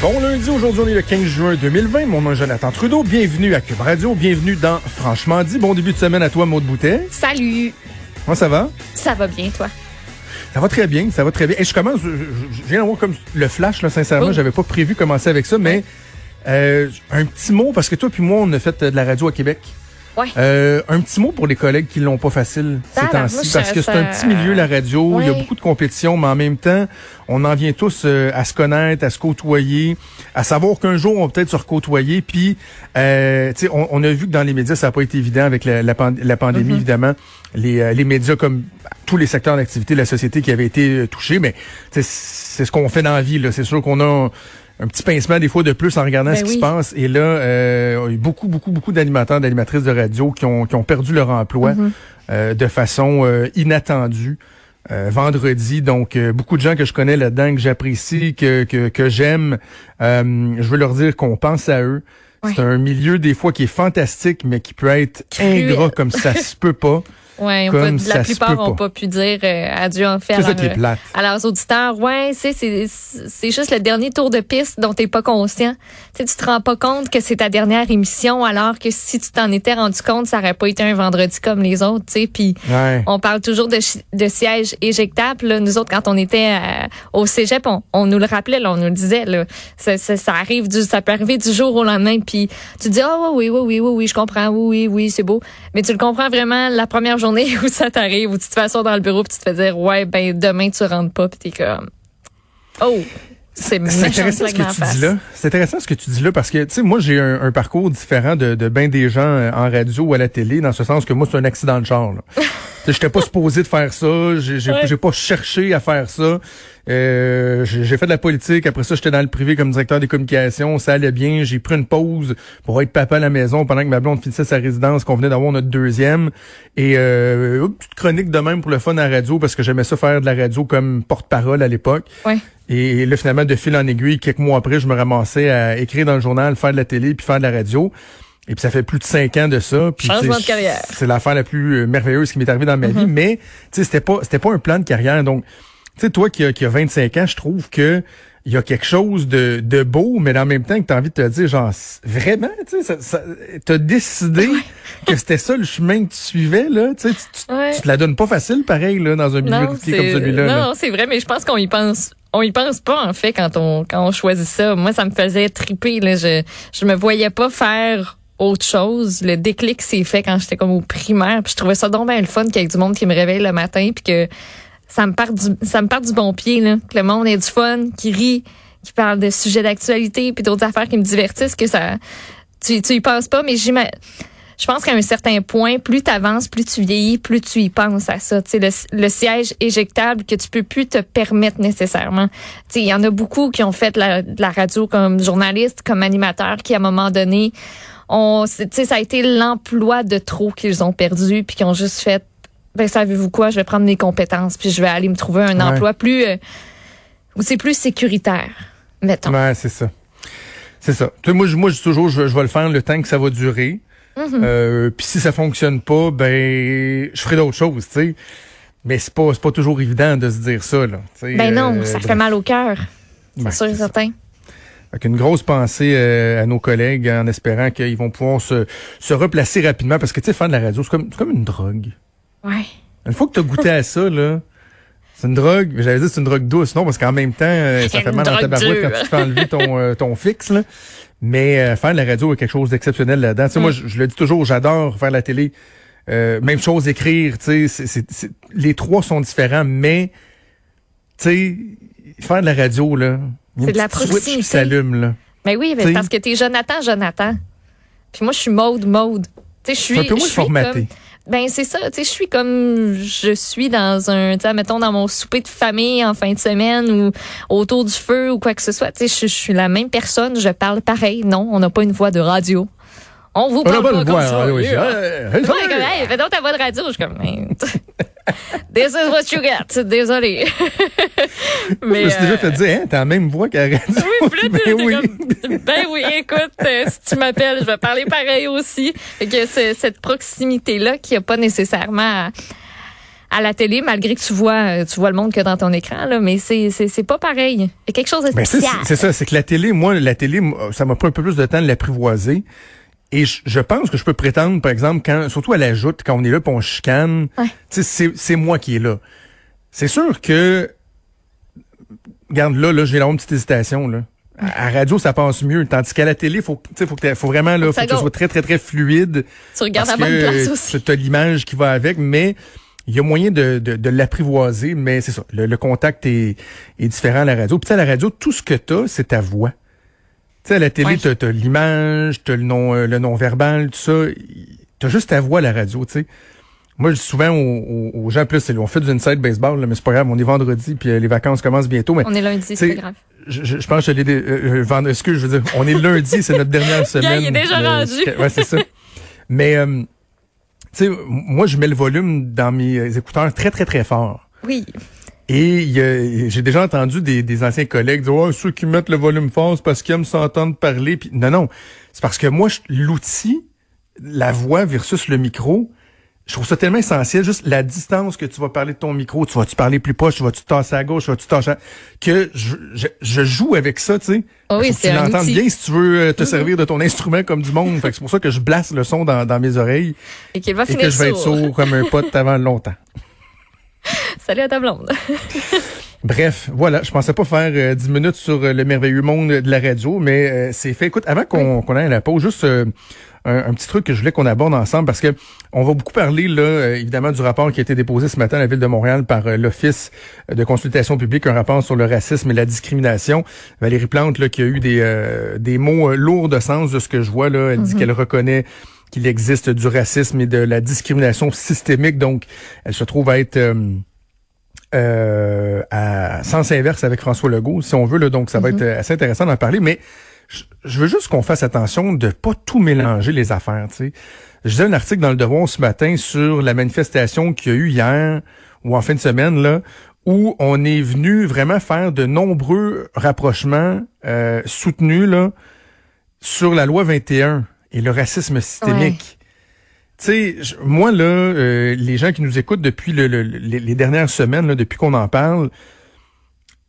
Bon lundi, aujourd'hui on est le 15 juin 2020. Mon nom est Jonathan Trudeau. Bienvenue à Cube Radio. Bienvenue dans Franchement dit. Bon début de semaine à toi, Maud Boutet. Salut. Comment ça va? Ça va bien, toi? Ça va très bien, ça va très bien. Et je commence, je, je, je viens d'avoir comme le flash, là, sincèrement. Oh. J'avais pas prévu commencer avec ça, mais euh, un petit mot, parce que toi puis moi, on a fait euh, de la radio à Québec. Ouais. Euh, un petit mot pour les collègues qui l'ont pas facile ces temps-ci, parce que c'est un petit milieu, la radio. Il y a beaucoup de compétition, mais en même temps, on en vient tous euh, à se connaître, à se côtoyer, à savoir qu'un jour, on va peut-être se recôtoyer. Puis, euh, tu sais, on, on a vu que dans les médias, ça n'a pas été évident avec la, la, pand- la pandémie, Mm-hmm. évidemment. Les, euh, les médias, comme tous les secteurs d'activité de la société qui avaient été touchés, mais c'est ce qu'on fait dans la vie. là. C'est sûr qu'on a un petit pincement des fois de plus en regardant Ben ce qui oui. se passe. Et là, euh, il y a eu beaucoup, beaucoup, beaucoup d'animateurs, d'animatrices de radio qui ont, qui ont perdu leur emploi Mm-hmm. euh, de façon euh, inattendue. euh, vendredi, donc euh, beaucoup de gens que je connais là-dedans, que j'apprécie, que, que, que j'aime, euh, je veux leur dire qu'on pense à eux. Ouais. C'est un milieu des fois qui est fantastique, mais qui peut être ingrat comme ça se peut pas. Ouais, on peut- la plupart n'ont pas. pas pu dire euh, adieu en fait à ça leur- à leurs auditeurs. Ouais, c'est c'est c'est juste le dernier tour de piste dont t'es pas conscient. Tu tu te rends pas compte que c'est ta dernière émission, alors que si tu t'en étais rendu compte, ça aurait pas été un vendredi comme les autres. Tu sais, puis Ouais. on parle toujours de, de sièges éjectables. là. Nous autres, quand on était euh, au cégep, on, on nous le rappelait, là, on nous le disait. Là. Ça, ça, ça arrive du, ça peut arriver du jour au lendemain. Puis tu dis, ah oui, oui, oui, oui, oui, je comprends, oui, oui, oui, c'est beau. Mais tu le comprends vraiment la première journée où ça t'arrive, où tu te fais asseoir dans le bureau, puis tu te fais dire, ouais, ben demain tu rentres pas, puis t'es comme, oh, c'est intéressant ce que tu face. dis là. C'est intéressant ce que tu dis là parce que, tu sais, moi, j'ai un, un parcours différent de, de bien des gens euh, en radio ou à la télé, dans ce sens que moi, c'est un accident de genre. J'étais pas supposé de faire ça. J'ai Ouais. pas cherché à faire ça. Euh, j'ai fait de la politique. Après ça, j'étais dans le privé comme directeur des communications. Ça allait bien. J'ai pris une pause pour être papa à la maison pendant que ma blonde finissait sa résidence, qu'on venait d'avoir notre deuxième. Et euh, une petite chronique de même pour le fun à la radio parce que j'aimais ça faire de la radio comme porte-parole à l'époque. Ouais. Et là, finalement, de fil en aiguille, quelques mois après, je me ramassais à écrire dans le journal, faire de la télé, puis faire de la radio. Et puis ça fait plus de cinq ans de ça. Puis, Changement de carrière. C'est l'affaire la plus euh, merveilleuse qui m'est arrivée dans ma vie. Mais tu sais, c'était pas c'était pas un plan de carrière. Donc, tu sais, toi qui as, qui a 25 ans, je trouve que il y a quelque chose de, de beau, mais en même temps que tu as envie de te dire, genre, vraiment, tu sais, t'as décidé que c'était ça le chemin que tu suivais, là. Tu sais, tu, tu- Ouais. tu te la donnes pas facile, pareil, là, dans un milieu Non, routier comme celui-là. non, là. non, c'est vrai, mais je pense qu'on y pense. On y pense pas en fait quand on quand on choisit ça. Moi, ça me faisait triper. Là. Je je me voyais pas faire autre chose. Le déclic s'est fait quand j'étais comme au primaire. Puis je trouvais ça donc bien le fun qu'il y ait du monde qui me réveille le matin puis que ça me part du ça me part du bon pied là. Que le monde ait du fun, qui rit, qui parle de sujets d'actualité puis d'autres affaires qui me divertissent. Que ça tu tu y penses pas, mais j'imagine je pense qu'à un certain point, plus tu avances, plus tu vieillis, plus tu y penses à ça. Le, le siège éjectable que tu peux plus te permettre nécessairement. Il y en a beaucoup qui ont fait la, de la radio comme journaliste, comme animateur, qui à un moment donné, on, ça a été l'emploi de trop qu'ils ont perdu, puis qui ont juste fait, ben savez-vous quoi, je vais prendre mes compétences, puis je vais aller me trouver un Ouais. emploi plus, euh, où c'est plus sécuritaire, mettons. Ouais, c'est ça. C'est ça. Tu sais, moi, je, moi, toujours, je, je vais le faire le temps que ça va durer. Mm-hmm. Euh, Puis si ça fonctionne pas, ben, je ferai d'autres choses, tu sais. Mais c'est pas, c'est pas toujours évident de se dire ça, là. Ben non, euh, ça bref. fait mal au cœur. Ben, C'est sûr et certain. Fait qu'une grosse pensée euh, à nos collègues en espérant qu'ils vont pouvoir se, se replacer rapidement parce que tu sais, faire de la radio, c'est comme, c'est comme une drogue. Ouais. Une fois que tu as goûté à ça, là, c'est une drogue, j'allais dire c'est une drogue douce, non, parce qu'en même temps, euh, ça Une fait mal dans ta barouette quand tu te fais enlever ton, euh, ton fixe, là. Mais euh, faire de la radio est quelque chose d'exceptionnel là-dedans. Tu sais, moi, je, je le dis toujours, j'adore faire de la télé. Euh, même chose, écrire, tu sais, les trois sont différents, mais, tu sais, faire de la radio, là, C'est une de la proximité. qui s'allume, là. Mais oui, mais T'sais- parce que t'es Jonathan, Jonathan. Puis moi, je suis Maude, Maude. Tu sais, je suis. Un peu moins formaté. comme- Ben c'est ça, tu sais, je suis comme je suis dans un, tu sais, mettons dans mon souper de famille en fin de semaine ou autour du feu ou quoi que ce soit. Tu sais, je, je suis la même personne, je parle pareil. Non, on n'a pas une voix de radio. On vous On parle a pas pas comme voix, ça. hein, oui, yeah. hey, hey, comme, fais donc ta voix de radio. Je suis comme, hey, this is what you get. Désolé. Je Mais, me suis déjà euh, fait dire, hein, t'as la même voix qu'à radio. oui, puis là, Ben oui. comme, ben oui, écoute, euh, si tu m'appelles, je vais parler pareil aussi. Fait que c'est cette proximité-là qui a pas nécessairement à, à la télé, malgré que tu vois, tu vois le monde que dans ton écran, là, mais c'est, c'est, c'est pas pareil. Il y a quelque chose de spécial. C'est ça, c'est que la télé, moi, la télé, ça m'a pris un peu plus de temps de l'apprivoiser. Et je, pense que je peux prétendre, par exemple, quand, surtout à la joute, quand on est là, pour on chicane, c'est, c'est moi qui est là. C'est sûr que, regarde là, là, j'ai la petite hésitation, là. À radio, ça passe mieux. Tandis qu'à la télé, faut, faut, faut, faut vraiment là, faut que ce soit très, très, très fluide. Tu regardes parce la bonne place aussi. Tu as l'image qui va avec, mais il y a moyen de, de, de l'apprivoiser, mais c'est ça. Le, contact est, est différent à la radio. Puis à la radio, tout ce que tu as, c'est ta voix. Tu sais, à la télé, tu as, l'image, tu as le nom, euh, le nom verbal, tout ça. Tu as juste ta voix à la radio, tu sais. Moi, je dis souvent aux, gens, plus, on fait du inside baseball, là, mais c'est pas grave, on est vendredi, puis euh, les vacances commencent bientôt. Mais, on est lundi, c'est pas grave. Je, je, pense que je l'ai... Euh, euh excuse, je veux dire, on est lundi, c'est notre dernière semaine. il est déjà rendu. Ouais, c'est ça. Mais, euh, tu sais, moi, je mets le volume dans mes écouteurs très, très, très fort. Oui. Et j'ai déjà entendu des, des, anciens collègues dire oh, ceux qui mettent le volume fort, c'est parce qu'ils aiment s'entendre parler. Puis, non, non. C'est parce que moi, l'outil, la voix versus le micro, je trouve ça tellement essentiel, juste la distance que tu vas parler de ton micro, tu vas-tu parler plus proche, tu vas-tu tasser à gauche, tu vas-tu tasser à... que je, je, joue avec ça, tu sais. Oh oui, c'est Tu l'entends bien si tu veux euh, te servir de ton instrument comme du monde. fait c'est pour ça que je blasse le son dans, dans mes oreilles. Et qu'il va et que je vais être sourd comme un pote avant longtemps. Salut à ta blonde. Bref, voilà, je pensais pas faire euh, dix minutes sur euh, le merveilleux monde de la radio, mais c'est fait. Écoute, avant qu'on aille à la pause, juste un, petit truc que je voulais qu'on aborde ensemble parce que on va beaucoup parler là euh, évidemment du rapport qui a été déposé ce matin à la ville de Montréal par euh, l'office de consultation publique, un rapport sur le racisme et la discrimination. Valérie Plante là qui a eu des euh, des mots lourds de sens de ce que je vois là, elle dit mhm. qu'elle reconnaît qu'il existe du racisme et de la discrimination systémique donc elle se trouve à être à sens inverse avec François Legault, si on veut. Là, donc, ça va mhm. être assez intéressant d'en parler. Mais je veux juste qu'on fasse attention de pas tout mélanger les affaires. Tu sais. Je disais un article dans le Devoir ce matin sur la manifestation qu'il y a eu hier ou en fin de semaine là, où on est venu vraiment faire de nombreux rapprochements euh, soutenus là sur la loi 21 et le racisme systémique. Tu sais, moi là, euh, les gens qui nous écoutent depuis le, les, dernières semaines, là, depuis qu'on en parle,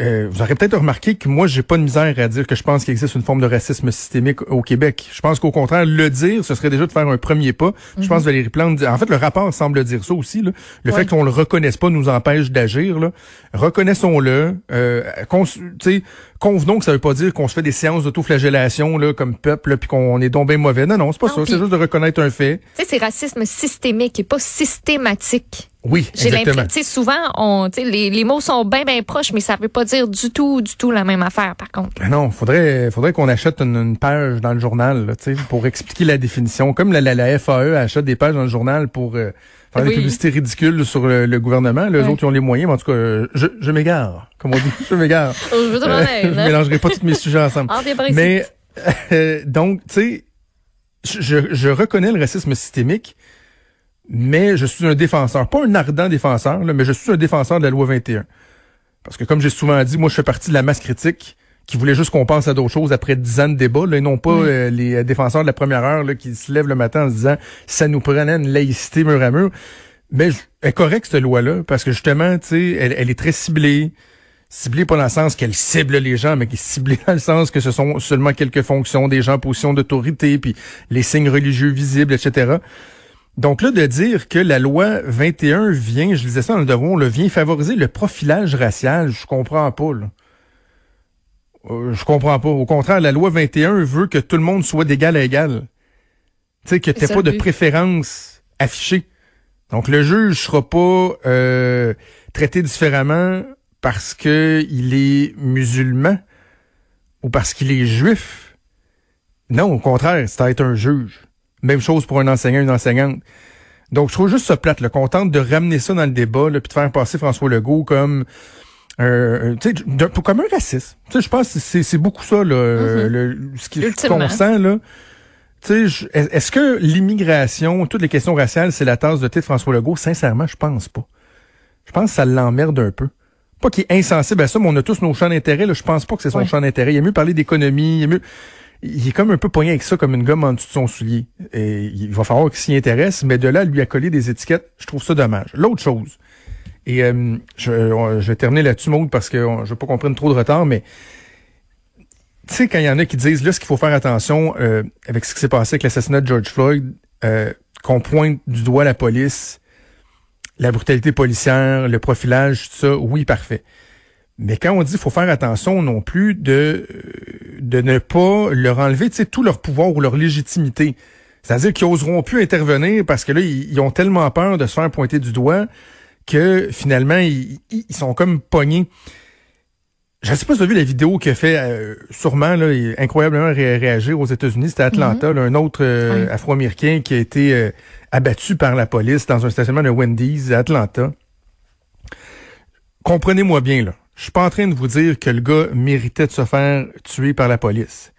euh, vous aurez peut-être remarqué que moi, j'ai pas de misère à dire que je pense qu'il existe une forme de racisme systémique au Québec. Je pense qu'au contraire, le dire, ce serait déjà de faire un premier pas. Je pense que mhm. Valérie Plante, en fait, le rapport semble dire ça aussi. Là. Le fait qu'on le reconnaisse pas nous empêche d'agir. Reconnaissons-le. Euh, convenons que ça veut pas dire qu'on se fait des séances d'autoflagellation là, comme peuple, puis qu'on est donc bien mauvais. Non, non, c'est pas ça. C'est juste de reconnaître un fait. Tu sais, c'est racisme systémique et pas systématique. Oui, J'ai l'impression, souvent, on, les, les mots sont bien, bien proches, mais ça veut pas dire du tout, du tout la même affaire, par contre. Ben non, faudrait, faudrait qu'on achète une, page dans le journal, là, pour expliquer la définition. Comme la, la, FAE achète des pages dans le journal pour euh, faire des publicités ridicules sur le, gouvernement. Les autres, ils ont les moyens, mais en tout cas, je, je m'égare, comme on dit. Je m'égare. je euh, je mélangerai pas tous mes sujets ensemble. mais, euh, donc, tu sais, je, je reconnais le racisme systémique, mais je suis un défenseur, pas un ardent défenseur, mais je suis un défenseur de la loi 21. Parce que comme j'ai souvent dit, moi je fais partie de la masse critique qui voulait juste qu'on pense à d'autres choses après dix ans de débat, là, et non pas euh, les euh, défenseurs de la première heure là, qui se lèvent le matin en se disant ça nous prenait une laïcité mur à mur. Mais elle est correcte cette loi-là, parce que justement, tu sais, elle, elle, est très ciblée. Ciblée pas dans le sens qu'elle cible les gens, mais qui est ciblée dans le sens que ce sont seulement quelques fonctions des gens en position d'autorité, puis les signes religieux visibles, etc. Donc là, de dire que la loi 21 vient, je disais ça dans le devoir, le vient favoriser le profilage racial, je comprends pas. Là. Euh, je comprends pas. Au contraire, la loi 21 veut que tout le monde soit d'égal à égal. Tu sais, que t'aies pas de préférence affichée. Donc le juge sera pas euh, traité différemment parce que il est musulman ou parce qu'il est juif. Non, au contraire, c'est à être un juge. Même chose pour un enseignant, une enseignante. Donc, je trouve juste ça plate, le contente de ramener ça dans le débat, puis de faire passer François Legault comme euh, comme un raciste. je pense que c'est beaucoup ça, là, mm-hmm. le, ce qu'on sent, là. Est-ce que l'immigration, toutes les questions raciales, c'est la tasse de thé de François Legault? Sincèrement, je pense pas. Je pense que ça l'emmerde un peu. Pas qu'il est insensible à ça, mais on a tous nos champs d'intérêt. Je pense pas que c'est son champ d'intérêt. Il a mieux parler d'économie, il a mieux il est comme un peu poigné avec ça, comme une gomme en dessous de son soulier. Et il va falloir qu'il s'y intéresse, mais de là, lui accoler des étiquettes, je trouve ça dommage. L'autre chose, Et euh, je, je, vais terminer là-dessus, Maud, parce que je veux pas qu'on prenne trop de retard, mais tu sais, quand il y en a qui disent, là, ce qu'il faut faire attention euh, avec ce qui s'est passé avec l'assassinat de George Floyd, euh, qu'on pointe du doigt la police, la brutalité policière, le profilage, tout ça, oui, parfait. Mais quand on dit faut faire attention non plus de, de ne pas leur enlever tout leur pouvoir ou leur légitimité. C'est-à-dire qu'ils oseront plus intervenir parce que là, ils, ont tellement peur de se faire pointer du doigt que finalement, ils, sont comme pognés. Je ne sais pas si tu as vu la vidéo qui a fait euh, sûrement là, incroyablement réagir aux États-Unis. C'était Atlanta, mm-hmm. un autre euh, Afro-Américain qui a été euh, abattu par la police dans un stationnement de Wendy's à Atlanta. Comprenez-moi bien, là. Je suis pas en train de vous dire que le gars méritait de se faire tuer par la police.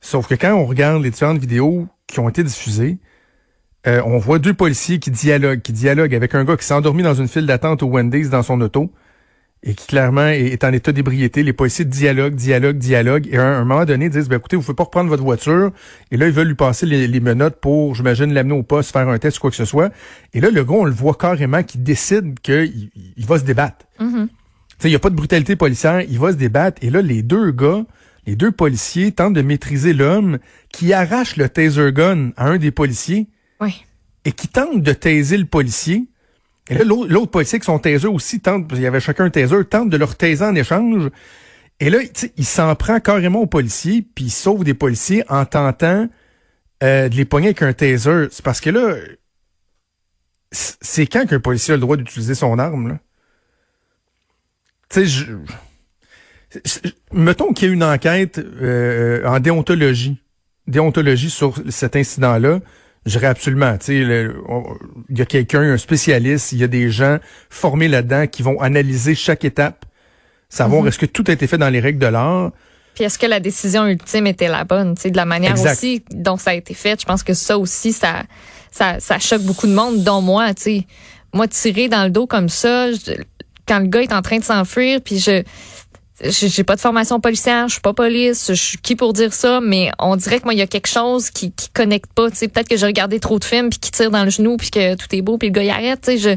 Sauf que quand on regarde les différentes vidéos qui ont été diffusées, euh, on voit deux policiers qui dialoguent, qui dialoguent avec un gars qui s'est endormi dans une file d'attente au Wendy's dans son auto et qui clairement est en état d'ébriété. Les policiers dialoguent, dialoguent, dialoguent et à un, moment donné disent, ben, écoutez, vous ne pouvez pas reprendre votre voiture. Et là, ils veulent lui passer les, menottes pour, j'imagine, l'amener au poste, faire un test ou quoi que ce soit. Et là, le gars, on le voit carrément qui décide qu'il il va se débattre. Mm-hmm. Il n'y a pas de brutalité policière, il va se débattre. Et là, les deux gars, les deux policiers tentent de maîtriser l'homme qui arrache le taser gun à un des policiers. Et qui tente de taiser le policier. Et là, l'autre policier qui son taser aussi tente, qu'il y avait chacun un taser, tente de leur taiser en échange. Et là, il s'en prend carrément aux policiers, puis il sauve des policiers en tentant euh, de les pogner avec un taser. C'est parce que là, c'est quand qu'un policier a le droit d'utiliser son arme? Tu sais, mettons qu'il y a une enquête euh, en déontologie, déontologie sur cet incident-là. Je dirais absolument. Tu sais, il y a quelqu'un, un spécialiste, il y a des gens formés là-dedans qui vont analyser chaque étape, savoir mhm. est-ce que tout a été fait dans les règles de l'art. Puis est-ce que la décision ultime était la bonne, tu sais, de la manière aussi dont ça a été fait. Je pense que ça aussi, ça, ça, ça choque beaucoup de monde, dont moi, tu sais. Moi, tirer dans le dos comme ça, je, quand le gars est en train de s'enfuir, puis je j'ai pas de formation policière, je suis pas police, je suis qui pour dire ça, mais on dirait que moi il y a quelque chose qui qui connecte pas, tu sais, peut-être que j'ai regardé trop de films puis qui tire dans le genou puis que tout est beau puis le gars il arrête, tu sais, je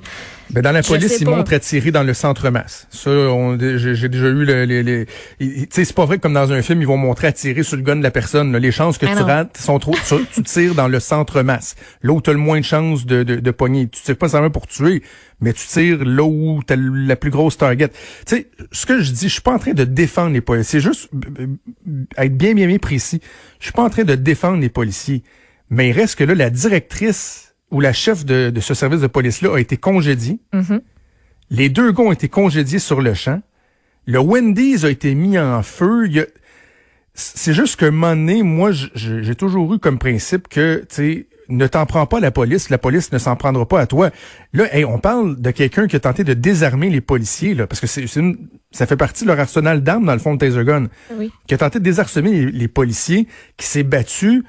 ben dans la police, ils montrent à tirer dans le centre-masse. Ça, j'ai déjà eu les... les, tu sais, c'est pas vrai que comme dans un film, ils vont montrer à tirer sur le gun de la personne. Les chances que ah tu rates sont trop... tu, tires dans le centre-masse. Là où tu as le moins de chances de, de, de pogner. Tu tires pas seulement pour tuer, mais tu tires là où tu as la plus grosse target. Tu sais, ce que je dis, je suis pas en train de défendre les policiers. C'est juste être bien, bien, bien précis. Je suis pas en train de défendre les policiers. Mais il reste que là, la directrice où la chef de, ce service de police-là a été congédiée. Mm-hmm. Les deux gars ont été congédiés sur le champ. Le Wendy's a été mis en feu. C'est juste un moment donné, moi, j'ai toujours eu comme principe que, tu sais, ne t'en prends pas à la police, la police ne s'en prendra pas à toi. Là, on parle de quelqu'un qui a tenté de désarmer les policiers, là, parce que c'est ça fait partie de leur arsenal d'armes dans le fond de Taser Gun. Oui. Qui a tenté de désarmer les, policiers, qui s'est battu. Tu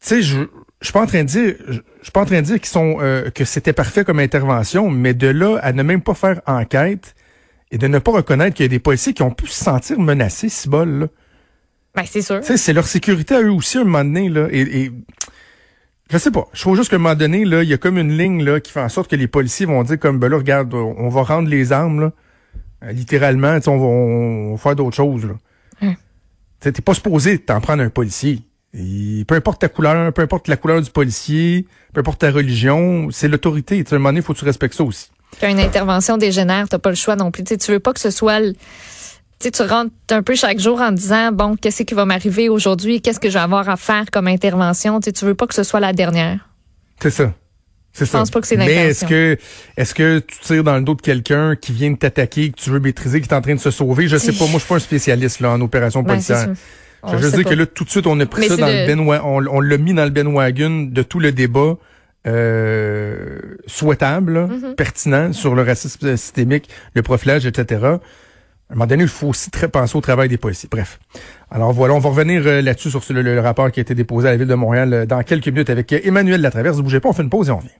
sais, je, je suis pas en train de dire, je suis pas en train de dire qu'ils sont euh, que c'était parfait comme intervention, mais de là à ne même pas faire enquête et de ne pas reconnaître qu'il y a des policiers qui ont pu se sentir menacés, si bol là. Ben c'est sûr. C'est leur sécurité à eux aussi à un moment donné là. Et, et je sais pas. Je trouve juste qu'à un moment donné là, il y a comme une ligne là qui fait en sorte que les policiers vont dire comme ben là regarde, on va rendre les armes là, euh, littéralement, on va, on va faire d'autres choses là. Hum. T'es pas supposé t'en prendre un policier peu importe ta couleur, peu importe la couleur du policier, peu importe ta religion, c'est l'autorité. À un moment donné, il faut que tu respectes ça aussi. Quand une intervention dégénère, t'as pas le choix non plus. Tu veux pas que ce soit... tu rentres un peu chaque jour en disant, bon, qu'est-ce qui va m'arriver aujourd'hui? Qu'est-ce que je vais avoir à faire comme intervention? Tu veux pas que ce soit la dernière. C'est ça. C'est ça. pense pas que c'est Mais est-ce que, est-ce que tu tires dans le dos de quelqu'un qui vient de t'attaquer, que tu veux maîtriser, qui est en train de se sauver? Je sais pas. Moi, je suis pas un spécialiste, là, en opération ben, policière. Je veux dire que là, tout de suite, on a pris ça dans le ben on, l'a mis dans le Ben Wagon de tout le débat euh, souhaitable, mm-hmm. pertinent sur le racisme systémique, le profilage, etc. À un moment donné, il faut aussi très penser au travail des policiers. Bref. Alors voilà, on va revenir euh, là-dessus sur le, rapport qui a été déposé à la Ville de Montréal euh, dans quelques minutes avec Emmanuel Latraverse. Ne bougez pas, on fait une pause et on vient.